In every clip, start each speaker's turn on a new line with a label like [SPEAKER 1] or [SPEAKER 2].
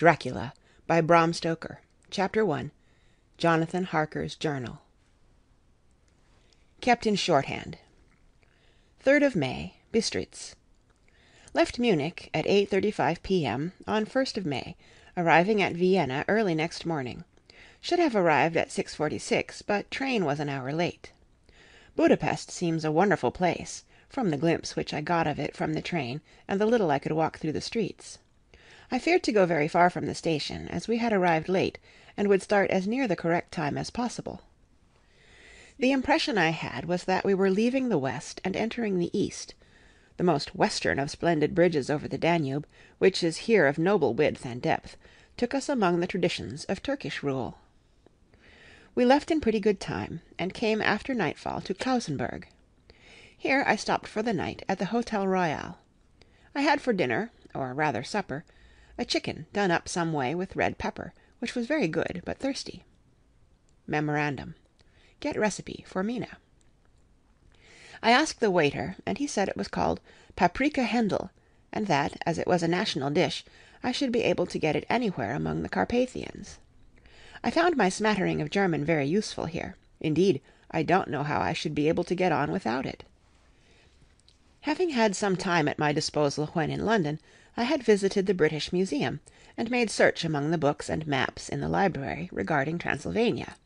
[SPEAKER 1] DRACULA by Bram Stoker CHAPTER I Jonathan Harker's Journal KEPT IN SHORTHAND 3rd of May, Bistritz. Left Munich at 8.35 p.m. on 1st of May, arriving at Vienna early next morning. Should have arrived at 6.46, but train was an hour late. Budapest seems a wonderful place, from the glimpse which I got of it from the train and the little I could walk through the streets. I feared to go very far from the station, as we had arrived late, and would start as near the correct time as possible. The impression I had was that we were leaving the west and entering the east. The most western of splendid bridges over the Danube, which is here of noble width and depth, took us among the traditions of Turkish rule. We left in pretty good time, and came after nightfall to Klausenburg. Here I stopped for the night at the Hotel Royal. I had for dinner, or rather supper, a chicken done up some way with red pepper, which was very good, but thirsty. Memorandum. Get recipe for Mina. I asked the waiter, and he said it was called Paprika Hendl, and that, as it was a national dish, I should be able to get it anywhere among the Carpathians. I found my smattering of German very useful here; indeed, I don't know how I should be able to get on without it. Having had some time at my disposal when in London, I had visited the British Museum, and made search among the books and maps in the library regarding Transylvania.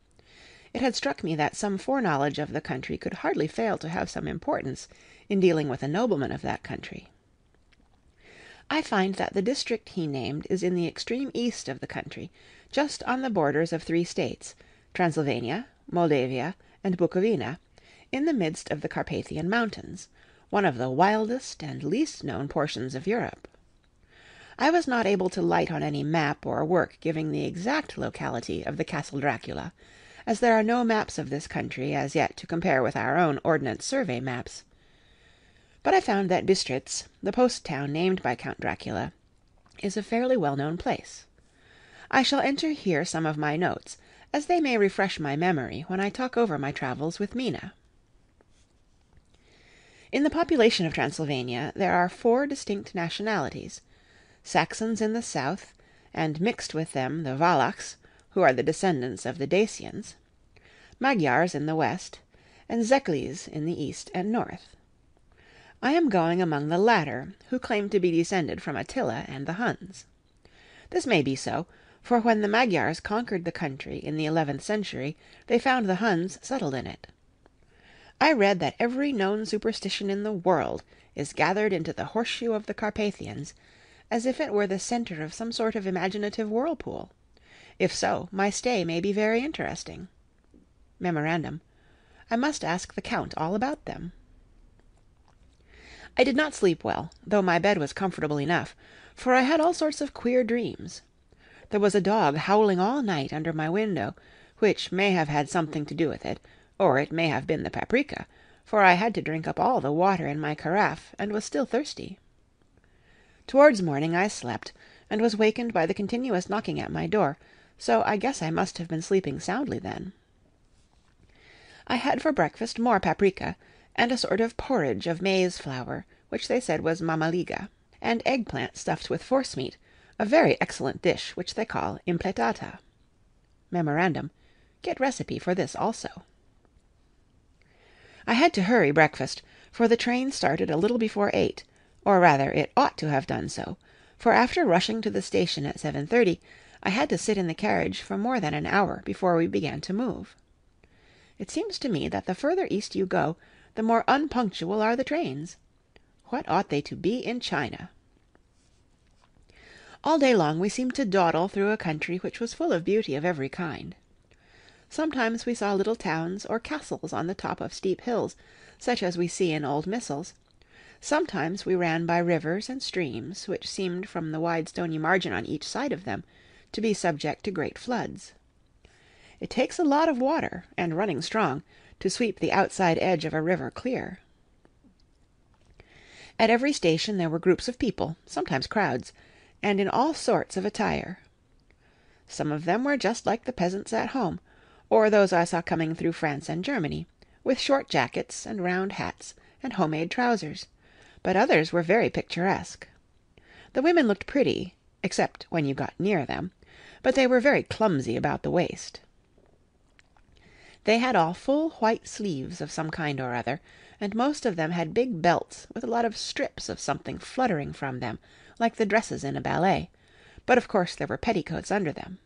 [SPEAKER 1] It had struck me that some foreknowledge of the country could hardly fail to have some importance in dealing with a nobleman of that country. I find that the district he named is in the extreme east of the country, just on the borders of three states, Transylvania, Moldavia, and Bukovina, in the midst of the Carpathian Mountains, one of the wildest and least known portions of Europe. I was not able to light on any map or work giving the exact locality of the Castle Dracula, as there are no maps of this country as yet to compare with our own Ordnance Survey maps. But I found that Bistritz, the post town named by Count Dracula, is a fairly well known place. I shall enter here some of my notes, as they may refresh my memory when I talk over my travels with Mina. In the population of Transylvania there are four distinct nationalities. Saxons in the south, and mixed with them the Wallachs, who are the descendants of the Dacians; Magyars in the west, and Szekelys in the east and north. I am going among the latter, who claim to be descended from Attila and the Huns. This may be so, for when the Magyars conquered the country in the eleventh century they found the Huns settled in it. I read that every known superstition in the world is gathered into the horseshoe of the Carpathians as if it were the centre of some sort of imaginative whirlpool. If so, my stay may be very interesting. Memorandum. I must ask the Count all about them. I did not sleep well, though my bed was comfortable enough, for I had all sorts of queer dreams. There was a dog howling all night under my window, which may have had something to do with it, or it may have been the paprika, for I had to drink up all the water in my carafe, and was still thirsty. Towards morning I slept, and was wakened by the continuous knocking at my door, so I guess I must have been sleeping soundly then. I had for breakfast more paprika, and a sort of porridge of maize flour, which they said was mamaliga, and eggplant stuffed with forcemeat, a very excellent dish which they call impletata. Memorandum. Get recipe for this also. I had to hurry breakfast, for the train started a little before eight or rather it ought to have done so, for after rushing to the station at 7.30 I had to sit in the carriage for more than an hour before we began to move. It seems to me that the further east you go, the more unpunctual are the trains. What ought they to be in China? All day long we seemed to dawdle through a country which was full of beauty of every kind. Sometimes we saw little towns or castles on the top of steep hills, such as we see in old missals. Sometimes we ran by rivers and streams which seemed from the wide stony margin on each side of them to be subject to great floods. It takes a lot of water, and running strong, to sweep the outside edge of a river clear. At every station there were groups of people, sometimes crowds, and in all sorts of attire. Some of them were just like the peasants at home, or those I saw coming through France and Germany, with short jackets and round hats and homemade trousers but others were very picturesque. The women looked pretty, except when you got near them, but they were very clumsy about the waist. They had all full white sleeves of some kind or other, and most of them had big belts with a lot of strips of something fluttering from them, like the dresses in a ballet, but of course there were petticoats under them.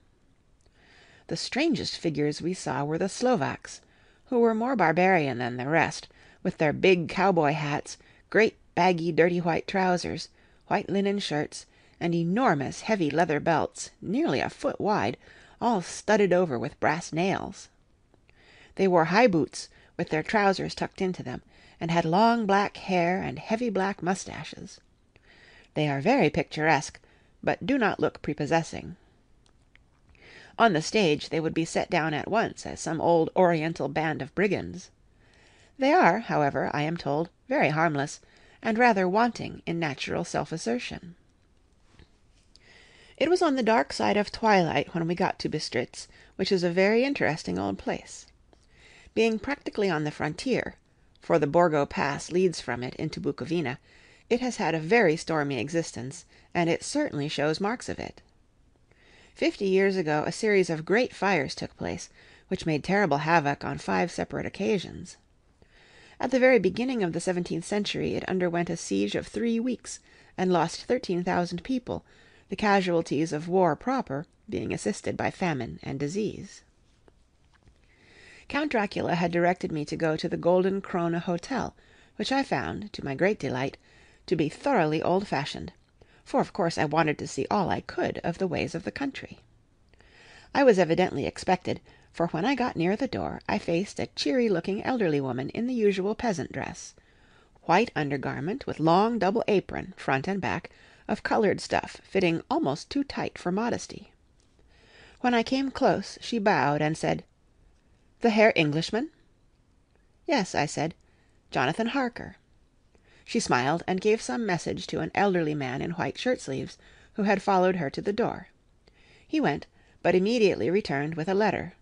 [SPEAKER 1] The strangest figures we saw were the Slovaks, who were more barbarian than the rest, with their big cowboy hats, great baggy dirty white trousers, white linen shirts, and enormous heavy leather belts, nearly a foot wide, all studded over with brass nails. They wore high boots, with their trousers tucked into them, and had long black hair and heavy black mustaches. They are very picturesque, but do not look prepossessing. On the stage they would be set down at once as some old Oriental band of brigands. They are, however, I am told, very harmless, and rather wanting in natural self assertion. It was on the dark side of twilight when we got to Bistritz, which is a very interesting old place. Being practically on the frontier, for the Borgo Pass leads from it into Bukovina, it has had a very stormy existence, and it certainly shows marks of it. Fifty years ago a series of great fires took place, which made terrible havoc on five separate occasions. At the very beginning of the seventeenth century it underwent a siege of three weeks, and lost thirteen thousand people, the casualties of war proper being assisted by famine and disease. Count Dracula had directed me to go to the Golden Krone Hotel, which I found, to my great delight, to be thoroughly old fashioned, for of course I wanted to see all I could of the ways of the country. I was evidently expected, for when I got near the door I faced a cheery looking elderly woman in the usual peasant dress white undergarment with long double apron, front and back, of colored stuff fitting almost too tight for modesty. When I came close she bowed and said. "The Herr Englishman?" "Yes," I said, "Jonathan Harker." She smiled and gave some message to an elderly man in white shirt sleeves, who had followed her to the door. He went, but immediately returned with a letter.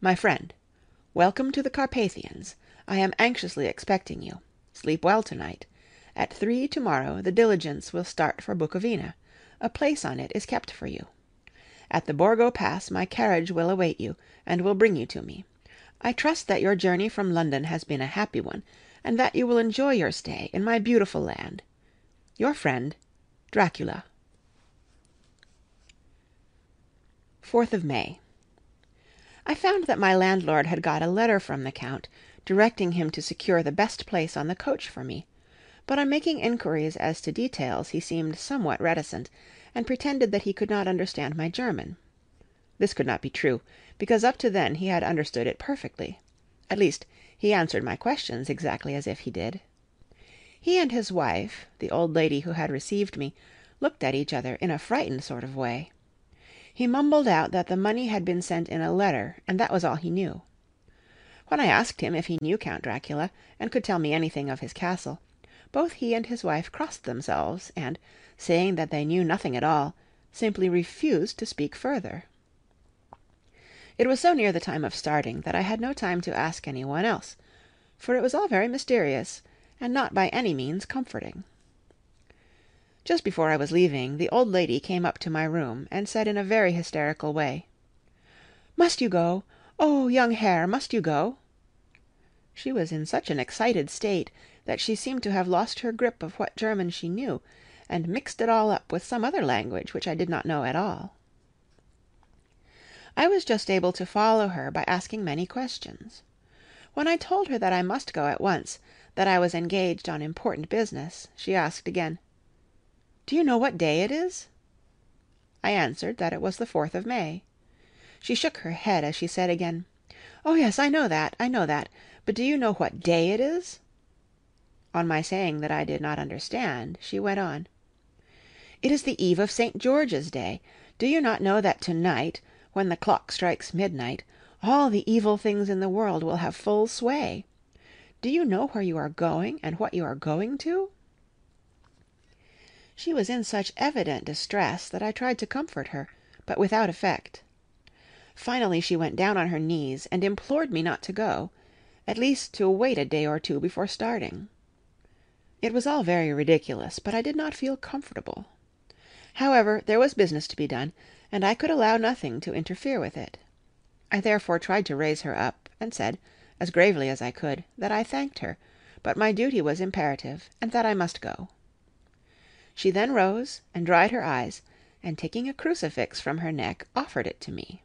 [SPEAKER 1] My friend, Welcome to the Carpathians. I am anxiously expecting you. Sleep well to night. At three to morrow the diligence will start for Bukovina. A place on it is kept for you. At the Borgo Pass my carriage will await you, and will bring you to me. I trust that your journey from London has been a happy one, and that you will enjoy your stay in my beautiful land. Your friend, Dracula. 4th of May. I found that my landlord had got a letter from the Count, directing him to secure the best place on the coach for me, but on making inquiries as to details he seemed somewhat reticent, and pretended that he could not understand my German. This could not be true, because up to then he had understood it perfectly; at least, he answered my questions exactly as if he did. He and his wife, the old lady who had received me, looked at each other in a frightened sort of way. He mumbled out that the money had been sent in a letter, and that was all he knew. When I asked him if he knew Count Dracula, and could tell me anything of his castle, both he and his wife crossed themselves, and saying that they knew nothing at all, simply refused to speak further. It was so near the time of starting that I had no time to ask any one else, for it was all very mysterious, and not by any means comforting. Just before I was leaving, the old lady came up to my room, and said in a very hysterical way, "Must you go? Oh, young Herr, must you go?" She was in such an excited state that she seemed to have lost her grip of what German she knew and mixed it all up with some other language which I did not know at all. I was just able to follow her by asking many questions. When I told her that I must go at once, that I was engaged on important business, she asked again, "Do you know what day it is?" I answered that it was the fourth of May. She shook her head as she said again, "Oh yes, I know that, I know that; but do you know what day it is?" On my saying that I did not understand, she went on. It is the eve of St. George's Day. Do you not know that to night, when the clock strikes midnight, all the evil things in the world will have full sway? Do you know where you are going, and what you are going to?" She was in such evident distress that I tried to comfort her, but without effect. Finally she went down on her knees and implored me not to go, at least to wait a day or two before starting. It was all very ridiculous, but I did not feel comfortable. However, there was business to be done, and I could allow nothing to interfere with it. I therefore tried to raise her up, and said, as gravely as I could, that I thanked her, but my duty was imperative, and that I must go. She then rose and dried her eyes, and taking a crucifix from her neck offered it to me.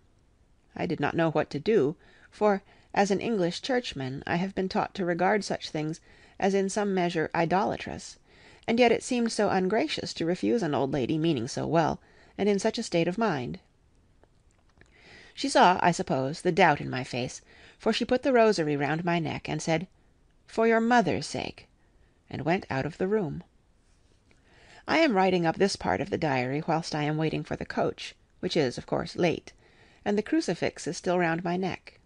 [SPEAKER 1] I did not know what to do, for, as an English churchman, I have been taught to regard such things as in some measure idolatrous, and yet it seemed so ungracious to refuse an old lady meaning so well, and in such a state of mind. She saw, I suppose, the doubt in my face, for she put the rosary round my neck, and said, "For your mother's sake," and went out of the room. I am writing up this part of the diary whilst I am waiting for the coach, which is, of course, late, and the crucifix is still round my neck.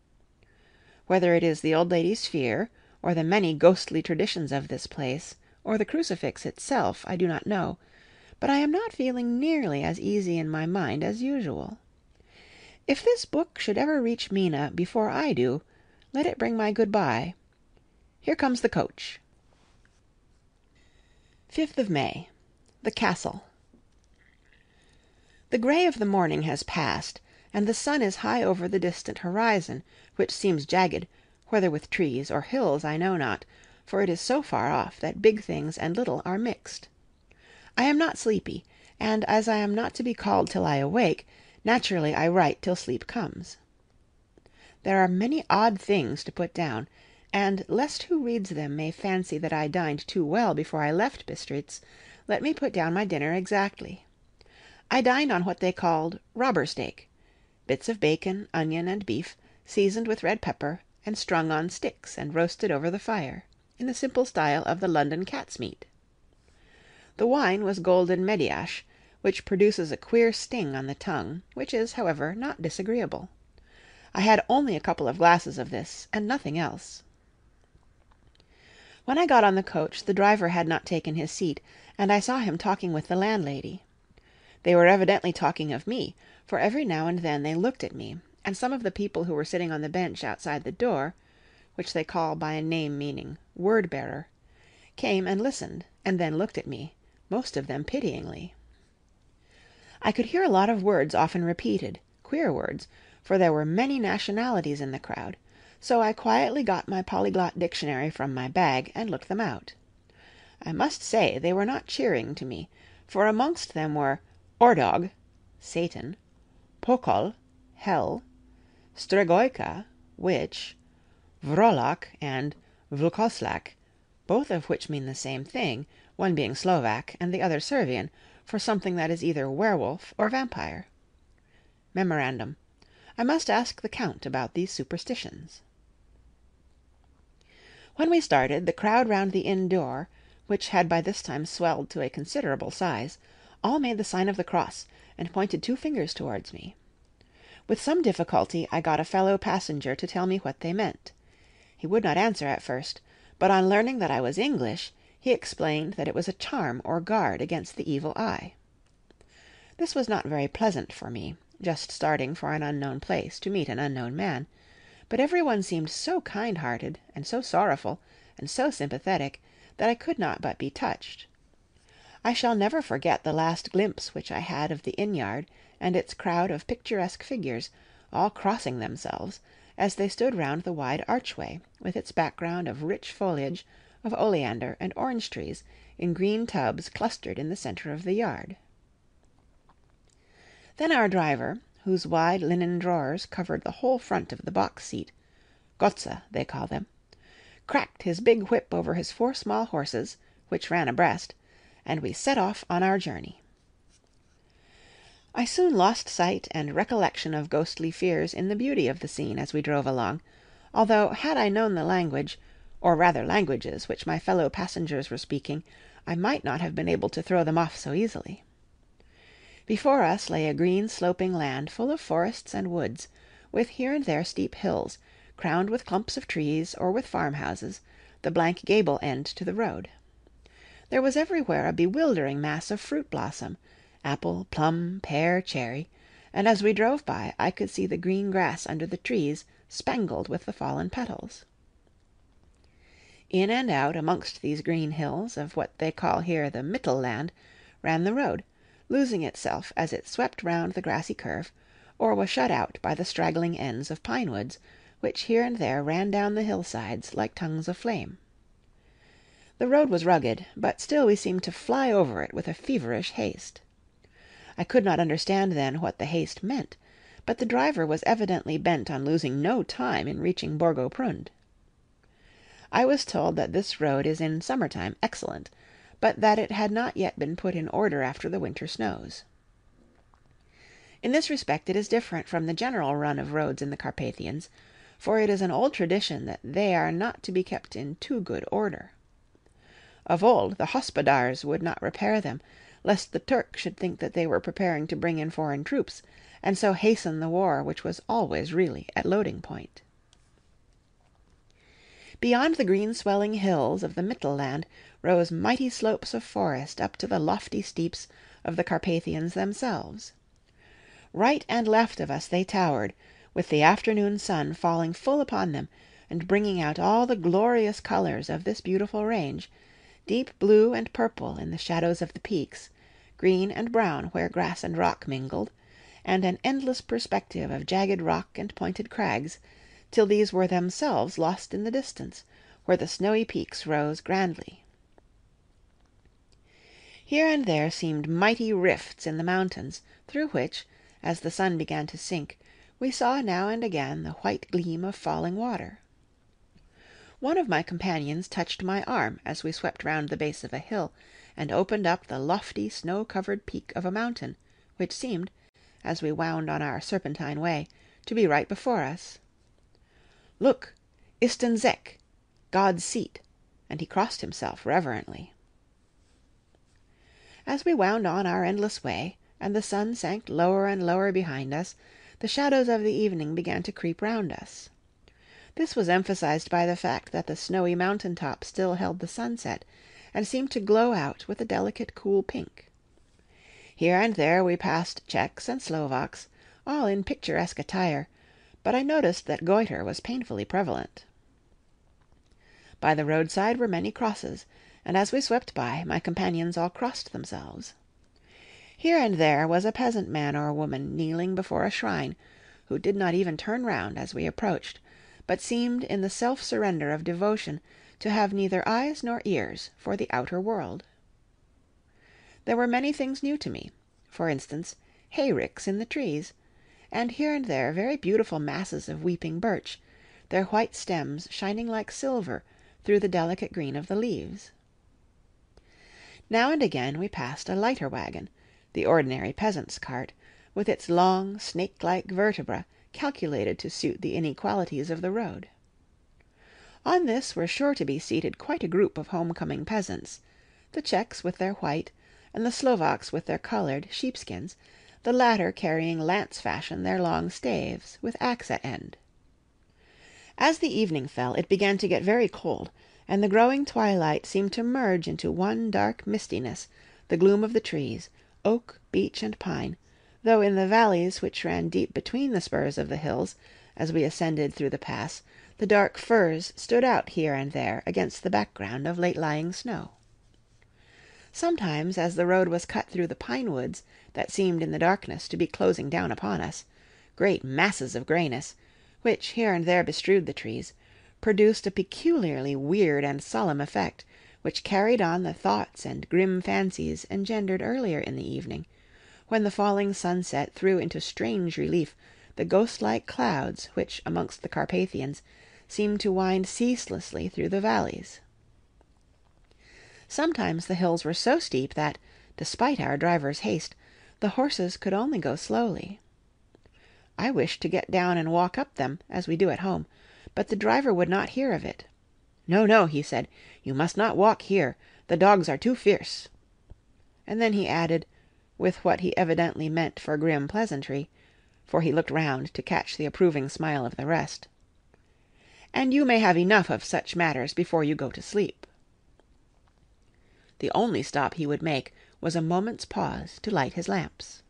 [SPEAKER 1] Whether it is the old lady's fear, or the many ghostly traditions of this place, or the crucifix itself, I do not know, but I am not feeling nearly as easy in my mind as usual. If this book should ever reach Mina before I do, let it bring my good bye. Here comes the coach. 5th of May. The Castle. The grey of the morning has passed, and the sun is high over the distant horizon, which seems jagged, whether with trees or hills I know not, for it is so far off that big things and little are mixed. I am not sleepy, and as I am not to be called till I awake, naturally I write till sleep comes. There are many odd things to put down, and lest who reads them may fancy that I dined too well before I left Bistritz, let me put down my dinner exactly. I dined on what they called robber steak, bits of bacon, onion, and beef, seasoned with red pepper, and strung on sticks and roasted over the fire in the simple style of the London cat's meat. The wine was golden Mediasch, which produces a queer sting on the tongue, which is, however, not disagreeable. I had only a couple of glasses of this, and nothing else. When I got on the coach the driver had not taken his seat, and I saw him talking with the landlady. They were evidently talking of me, for every now and then they looked at me, and some of the people who were sitting on the bench outside the door which they call by a name meaning word bearer, came and listened, and then looked at me, most of them pityingly. I could hear a lot of words often repeated, queer words, for there were many nationalities in the crowd, so I quietly got my polyglot dictionary from my bag and looked them out. I must say they were not cheering to me, for amongst them were Ordog (Satan), Pokol (Hell), Stregoica (Witch), Vrolok and Vlkoslak, both of which mean the same thing, one being Slovak and the other Servian, for something that is either werewolf or vampire. Memorandum: I must ask the Count about these superstitions. When we started, the crowd round the inn door, which had by this time swelled to a considerable size, all made the sign of the cross, and pointed two fingers towards me. With some difficulty I got a fellow passenger to tell me what they meant. He would not answer at first, but on learning that I was English, he explained that it was a charm or guard against the evil eye. This was not very pleasant for me, just starting for an unknown place to meet an unknown man, but every one seemed so kind hearted, and so sorrowful, and so sympathetic, that I could not but be touched. I shall never forget the last glimpse which I had of the inn yard and its crowd of picturesque figures, all crossing themselves, as they stood round the wide archway, with its background of rich foliage of oleander and orange trees in green tubs clustered in the centre of the yard. Then our driver, whose wide linen drawers covered the whole front of the box seat Gotza they call them cracked his big whip over his four small horses, which ran abreast, and we set off on our journey. I soon lost sight and recollection of ghostly fears in the beauty of the scene as we drove along, although had I known the language, or rather languages, which my fellow passengers were speaking, I might not have been able to throw them off so easily. Before us lay a green sloping land full of forests and woods, with here and there steep hills, crowned with clumps of trees or with farmhouses, the blank gable end to the road. There was everywhere a bewildering mass of fruit blossom, apple, plum, pear, cherry, and as we drove by I could see the green grass under the trees spangled with the fallen petals. In and out amongst these green hills of what they call here the Mittelland ran the road, losing itself as it swept round the grassy curve, or was shut out by the straggling ends of pine woods, which here and there ran down the hillsides like tongues of flame. The road was rugged, but still we seemed to fly over it with a feverish haste. I could not understand then what the haste meant, but the driver was evidently bent on losing no time in reaching Borgo Prund. I was told that this road is in summer time excellent, but that it had not yet been put in order after the winter snows. In this respect it is different from the general run of roads in the Carpathians, for it is an old tradition that they are not to be kept in too good order. Of old the Hospodars would not repair them, lest the Turk should think that they were preparing to bring in foreign troops, and so hasten the war which was always really at loading point. Beyond the green swelling hills of the Mittelland rose mighty slopes of forest up to the lofty steeps of the Carpathians themselves. Right and left of us they towered, with the afternoon sun falling full upon them, and bringing out all the glorious colours of this beautiful range, deep blue and purple in the shadows of the peaks, green and brown where grass and rock mingled, and an endless perspective of jagged rock and pointed crags, till these were themselves lost in the distance, where the snowy peaks rose grandly. Here and there seemed mighty rifts in the mountains, through which, as the sun began to sink, we saw now and again the white gleam of falling water. One of my companions touched my arm as we swept round the base of a hill, and opened up the lofty snow covered peak of a mountain, which seemed, as we wound on our serpentine way, to be right before us. Look, Isten szek, God's seat, and he crossed himself reverently. As we wound on our endless way, and the sun sank lower and lower behind us, the shadows of the evening began to creep round us. This was emphasized by the fact that the snowy mountain top still held the sunset, and seemed to glow out with a delicate cool pink. Here and there we passed Czechs and Slovaks, all in picturesque attire, but I noticed that goitre was painfully prevalent. By the roadside were many crosses, and as we swept by, my companions all crossed themselves. Here and there was a peasant man or woman kneeling before a shrine, who did not even turn round as we approached, but seemed in the self surrender of devotion to have neither eyes nor ears for the outer world. There were many things new to me; for instance, hayricks in the trees, and here and there very beautiful masses of weeping birch, their white stems shining like silver through the delicate green of the leaves. Now and again we passed a lighter wagon, the ordinary peasant's cart, with its long, snake like vertebra calculated to suit the inequalities of the road. On this were sure to be seated quite a group of home coming peasants, the Czechs with their white, and the Slovaks with their coloured, sheepskins, the latter carrying lance fashion their long staves, with axe at end. As the evening fell it began to get very cold, and the growing twilight seemed to merge into one dark mistiness the gloom of the trees, oak, beech, and pine, though in the valleys which ran deep between the spurs of the hills, as we ascended through the pass, the dark firs stood out here and there against the background of late lying snow. Sometimes, as the road was cut through the pine woods that seemed in the darkness to be closing down upon us, great masses of greyness, which here and there bestrewed the trees, produced a peculiarly weird and solemn effect, which carried on the thoughts and grim fancies engendered earlier in the evening, when the falling sunset threw into strange relief the ghost-like clouds which amongst the Carpathians seemed to wind ceaselessly through the valleys. Sometimes the hills were so steep that, despite our driver's haste, the horses could only go slowly. I wished to get down and walk up them, as we do at home, but the driver would not hear of it. No, no, he said, you must not walk here, the dogs are too fierce. And then he added, with what he evidently meant for grim pleasantry, for he looked round to catch the approving smile of the rest, and you may have enough of such matters before you go to sleep. The only stop he would make was a moment's pause to light his lamps.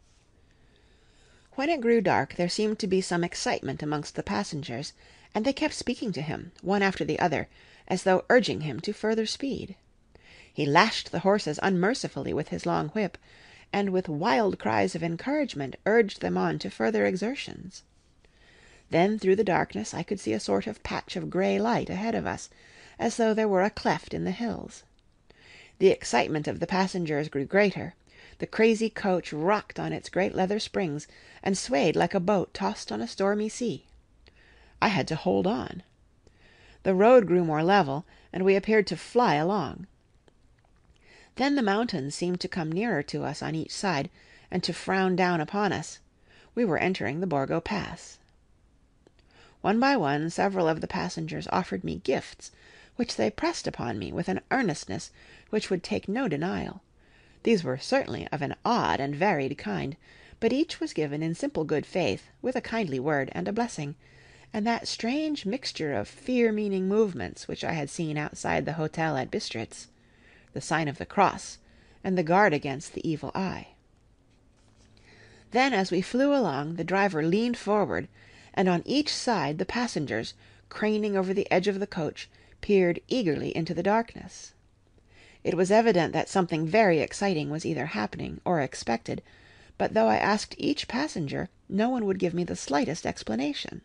[SPEAKER 1] When it grew dark there seemed to be some excitement amongst the passengers, and they kept speaking to him, one after the other, as though urging him to further speed. He lashed the horses unmercifully with his long whip, and with wild cries of encouragement urged them on to further exertions. Then through the darkness I could see a sort of patch of grey light ahead of us, as though there were a cleft in the hills. The excitement of the passengers grew greater; the crazy coach rocked on its great leather springs, and swayed like a boat tossed on a stormy sea. I had to hold on. The road grew more level, and we appeared to fly along. Then the mountains seemed to come nearer to us on each side, and to frown down upon us; we were entering the Borgo Pass. One by one several of the passengers offered me gifts, which they pressed upon me with an earnestness which would take no denial; these were certainly of an odd and varied kind, but each was given in simple good faith, with a kindly word and a blessing, and that strange mixture of fear meaning movements which I had seen outside the hotel at Bistritz the sign of the cross, and the guard against the evil eye. Then as we flew along the driver leaned forward, and on each side the passengers, craning over the edge of the coach, peered eagerly into the darkness. It was evident that something very exciting was either happening or expected, but though I asked each passenger, no one would give me the slightest explanation.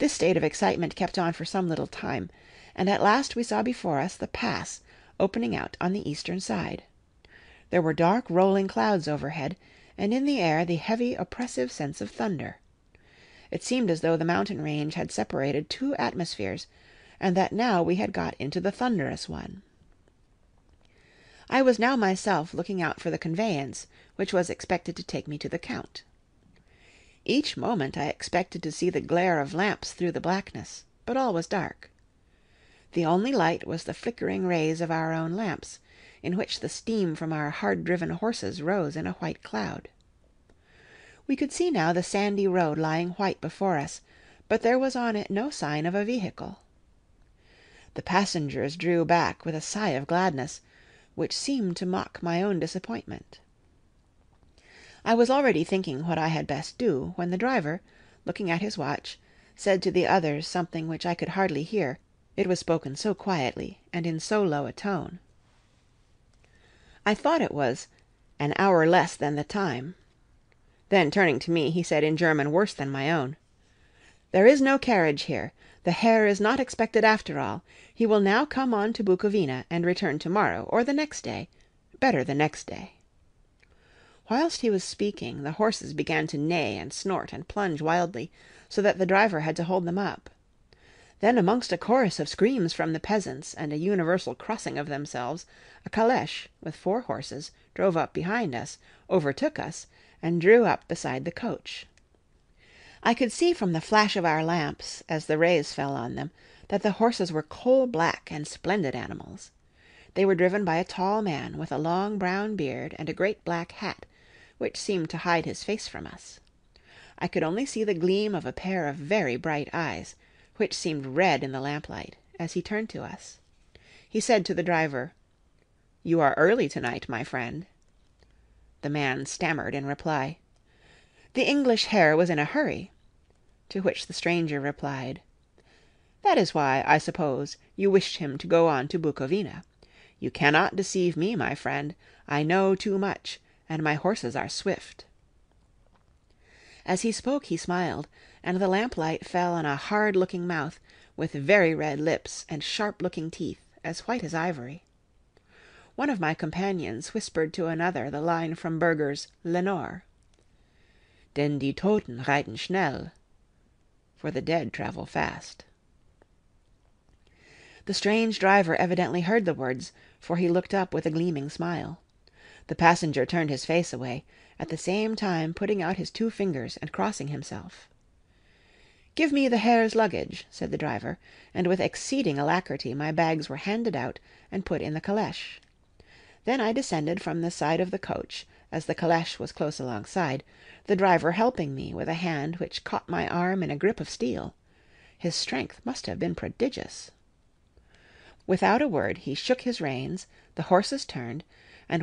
[SPEAKER 1] This state of excitement kept on for some little time, and at last we saw before us the pass opening out on the eastern side. There were dark rolling clouds overhead, and in the air the heavy oppressive sense of thunder. It seemed as though the mountain range had separated two atmospheres, and that now we had got into the thunderous one. I was now myself looking out for the conveyance which was expected to take me to the Count. Each moment I expected to see the glare of lamps through the blackness, but all was dark. The only light was the flickering rays of our own lamps, in which the steam from our hard driven horses rose in a white cloud. We could see now the sandy road lying white before us, but there was on it no sign of a vehicle. The passengers drew back with a sigh of gladness, which seemed to mock my own disappointment. I was already thinking what I had best do, when the driver, looking at his watch, said to the others something which I could hardly hear. It was spoken so quietly, and in so low a tone. I thought it was "an hour less than the time." Then turning to me, he said in German worse than my own: "There is no carriage here. The Herr is not expected after all. He will now come on to Bukovina, and return to morrow, or the next day better the next day." Whilst he was speaking, the horses began to neigh and snort and plunge wildly, so that the driver had to hold them up. Then amongst a chorus of screams from the peasants and a universal crossing of themselves, a calèche, with four horses, drove up behind us, overtook us, and drew up beside the coach. I could see from the flash of our lamps, as the rays fell on them, that the horses were coal black and splendid animals. They were driven by a tall man with a long brown beard and a great black hat, which seemed to hide his face from us. I could only see the gleam of a pair of very bright eyes which seemed red in the lamplight, as he turned to us. He said to the driver, "You are early to night, my friend." The man stammered in reply, "The English Herr was in a hurry," to which the stranger replied, "That is why, I suppose, you wished him to go on to Bukovina. You cannot deceive me, my friend; I know too much, and my horses are swift." As he spoke he smiled, and the lamplight fell on a hard looking mouth, with very red lips and sharp looking teeth, as white as ivory. One of my companions whispered to another the line from Burger's "Lenore": "Denn die Toten reiten schnell," for the dead travel fast. The strange driver evidently heard the words, for he looked up with a gleaming smile. The passenger turned his face away, at the same time putting out his two fingers and crossing himself. "Give me the Herr's luggage," said the driver, and with exceeding alacrity my bags were handed out and put in the calèche. Then I descended from the side of the coach, as the calèche was close alongside, the driver helping me with a hand which caught my arm in a grip of steel. His strength must have been prodigious. Without a word he shook his reins, the horses turned,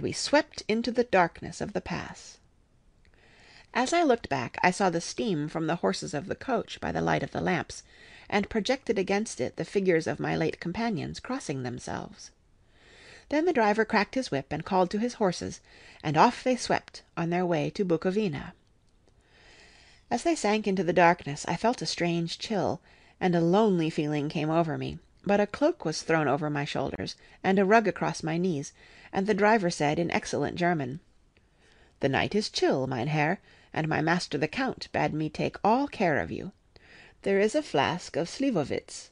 [SPEAKER 1] we swept into the darkness of the pass. As I looked back I saw the steam from the horses of the coach by the light of the lamps, and projected against it the figures of my late companions crossing themselves. Then the driver cracked his whip and called to his horses, and off they swept on their way to Bukovina. As they sank into the darkness I felt a strange chill, and a lonely feeling came over me; but a cloak was thrown over my shoulders, and a rug across my knees, and the driver said in excellent German: "The night is chill, mein Herr, and my master the Count bade me take all care of you. There is a flask of Slivovitz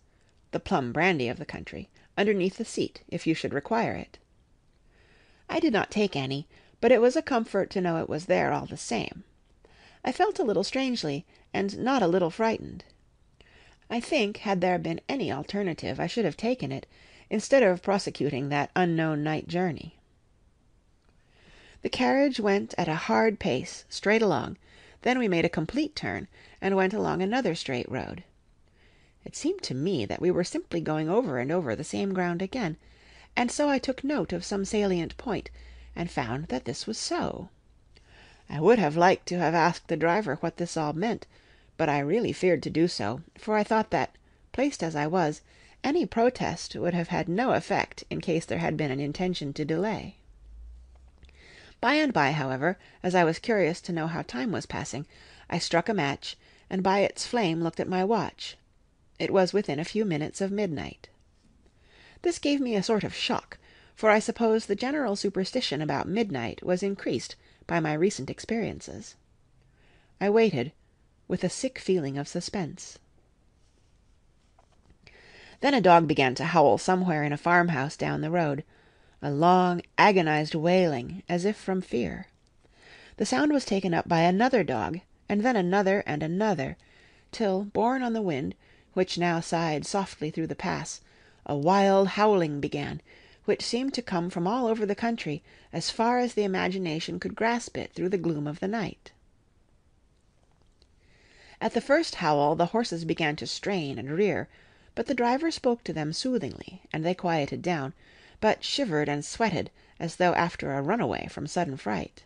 [SPEAKER 1] the plum brandy of the country underneath the seat, if you should require it." I did not take any, but it was a comfort to know it was there all the same. I felt a little strangely, and not a little frightened. I think had there been any alternative I should have taken it, instead of prosecuting that unknown night journey. The carriage went at a hard pace straight along, then we made a complete turn, and went along another straight road. It seemed to me that we were simply going over and over the same ground again, and so I took note of some salient point, and found that this was so. I would have liked to have asked the driver what this all meant, but I really feared to do so, for I thought that, placed as I was, any protest would have had no effect in case there had been an intention to delay. By and by, however, as I was curious to know how time was passing, I struck a match, and by its flame looked at my watch. It was within a few minutes of midnight. This gave me a sort of shock, for I suppose the general superstition about midnight was increased by my recent experiences. I waited, with a sick feeling of suspense. Then a dog began to howl somewhere in a farmhouse down the road, a long, agonized wailing, as if from fear. The sound was taken up by another dog, and then another and another, till, borne on the wind, which now sighed softly through the pass, a wild howling began, which seemed to come from all over the country, as far as the imagination could grasp it through the gloom of the night. At the first howl the horses began to strain and rear, but the driver spoke to them soothingly, and they quieted down, but shivered and sweated as though after a runaway from sudden fright.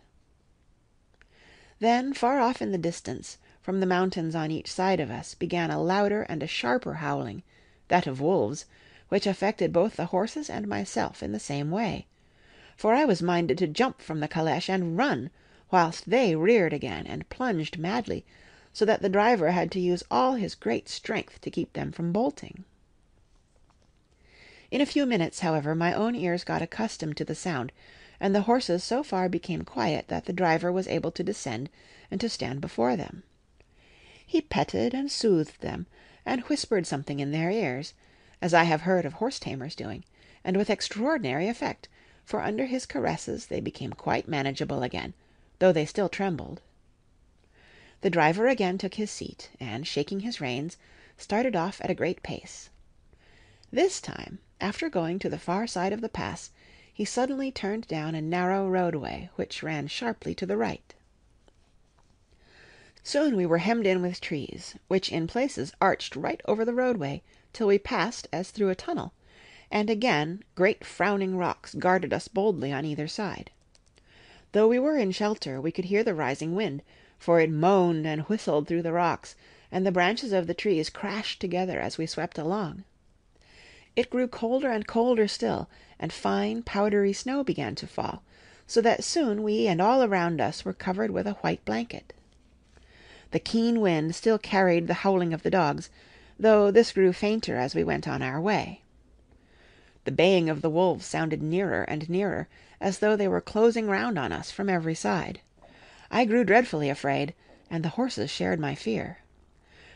[SPEAKER 1] Then, far off in the distance, from the mountains on each side of us, began a louder and a sharper howling, that of wolves, which affected both the horses and myself in the same way; for I was minded to jump from the calèche and run, whilst they reared again and plunged madly, so that the driver had to use all his great strength to keep them from bolting. In a few minutes, however, my own ears got accustomed to the sound, and the horses so far became quiet that the driver was able to descend and to stand before them. He petted and soothed them, and whispered something in their ears as I have heard of horse tamers doing, and with extraordinary effect, for under his caresses they became quite manageable again, though they still trembled. The driver again took his seat, and, shaking his reins, started off at a great pace. This time, after going to the far side of the pass, he suddenly turned down a narrow roadway which ran sharply to the right. Soon we were hemmed in with trees, which in places arched right over the roadway, till we passed as through a tunnel, and again great frowning rocks guarded us boldly on either side. Though we were in shelter, we could hear the rising wind, for it moaned and whistled through the rocks, and the branches of the trees crashed together as we swept along. It grew colder and colder still, and fine powdery snow began to fall, so that soon we and all around us were covered with a white blanket. The keen wind still carried the howling of the dogs, though this grew fainter as we went on our way. The baying of the wolves sounded nearer and nearer, as though they were closing round on us from every side. I grew dreadfully afraid, and the horses shared my fear.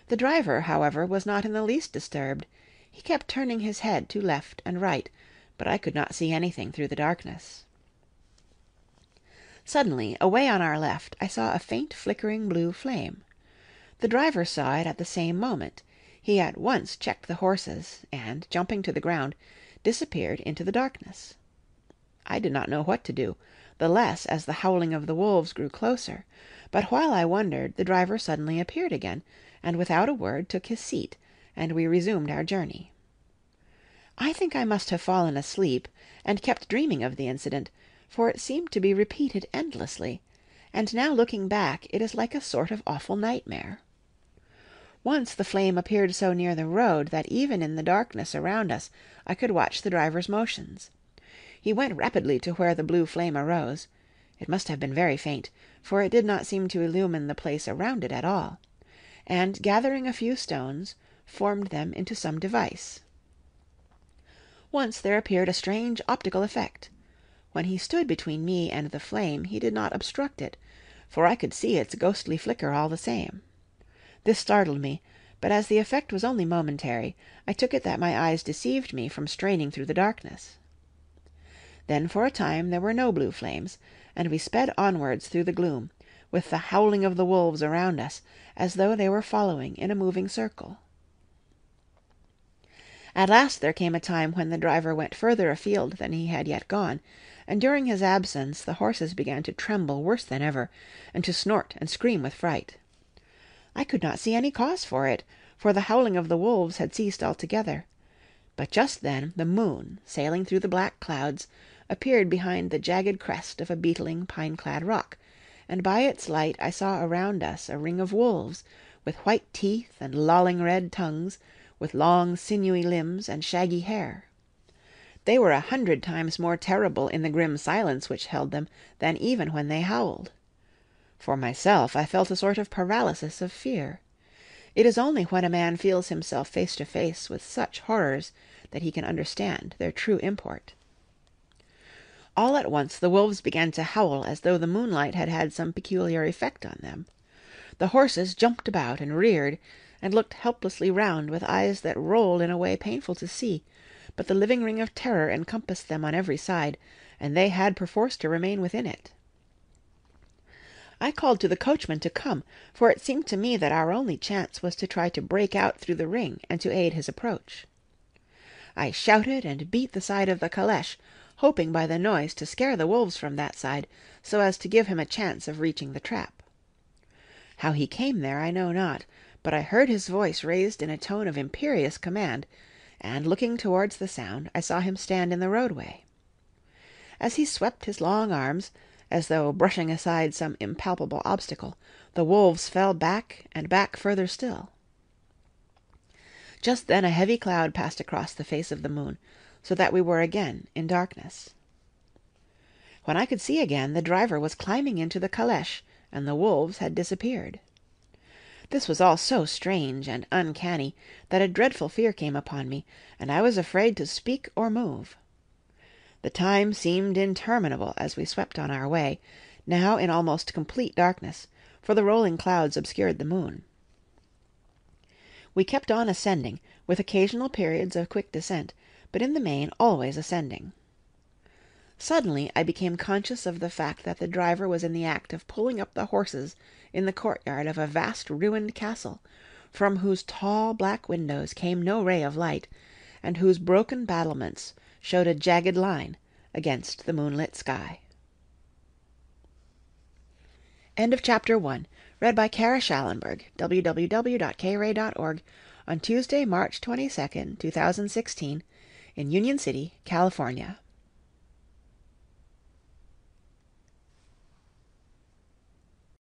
[SPEAKER 1] The driver, however, was not in the least disturbed; he kept turning his head to left and right, but I could not see anything through the darkness. Suddenly, away on our left, I saw a faint flickering blue flame. The driver saw it at the same moment. He at once checked the horses, and, jumping to the ground, disappeared into the darkness. I did not know what to do, the less as the howling of the wolves grew closer; but while I wondered, the driver suddenly appeared again, and without a word took his seat, and we resumed our journey. I think I must have fallen asleep, and kept dreaming of the incident, for it seemed to be repeated endlessly, and now looking back it is like a sort of awful nightmare. Once the flame appeared so near the road that even in the darkness around us I could watch the driver's motions. He went rapidly to where the blue flame arose it must have been very faint, for it did not seem to illumine the place around it at all and gathering a few stones, formed them into some device. Once there appeared a strange optical effect. When he stood between me and the flame he did not obstruct it, for I could see its ghostly flicker all the same. This startled me, but as the effect was only momentary, I took it that my eyes deceived me from straining through the darkness. Then for a time there were no blue flames, and we sped onwards through the gloom, with the howling of the wolves around us, as though they were following in a moving circle. At last there came a time when the driver went further afield than he had yet gone, and during his absence the horses began to tremble worse than ever, and to snort and scream with fright. I could not see any cause for it, for the howling of the wolves had ceased altogether; but just then the moon, sailing through the black clouds, appeared behind the jagged crest of a beetling, pine clad rock, and by its light I saw around us a ring of wolves, with white teeth and lolling red tongues, with long sinewy limbs and shaggy hair. They were a hundred times more terrible in the grim silence which held them than even when they howled. For myself, I felt a sort of paralysis of fear. It is only when a man feels himself face to face with such horrors that he can understand their true import. All at once the wolves began to howl as though the moonlight had had some peculiar effect on them. The horses jumped about and reared, and looked helplessly round with eyes that rolled in a way painful to see, but the living ring of terror encompassed them on every side, and they had perforce to remain within it. I called to the coachman to come, for it seemed to me that our only chance was to try to break out through the ring and to aid his approach. I shouted and beat the side of the calèche, hoping by the noise to scare the wolves from that side, so as to give him a chance of reaching the trap. How he came there I know not, but I heard his voice raised in a tone of imperious command, and looking towards the sound I saw him stand in the roadway. As he swept his long arms, as though brushing aside some impalpable obstacle, the wolves fell back and back further still. Just then a heavy cloud passed across the face of the moon, so that we were again in darkness. When I could see again, the driver was climbing into the calèche, and the wolves had disappeared. This was all so strange and uncanny that a dreadful fear came upon me, and I was afraid to speak or move. The time seemed interminable as we swept on our way, now in almost complete darkness, for the rolling clouds obscured the moon. We kept on ascending, with occasional periods of quick descent, but in the main always ascending. Suddenly I became conscious of the fact that the driver was in the act of pulling up the horses in the courtyard of a vast ruined castle, from whose tall black windows came no ray of light, and whose broken battlements showed a jagged line against the moonlit sky. End of chapter 1. Read by Kara Shallenberg, www.kray.org, on Tuesday, March 22nd, 2016 in Union City, California.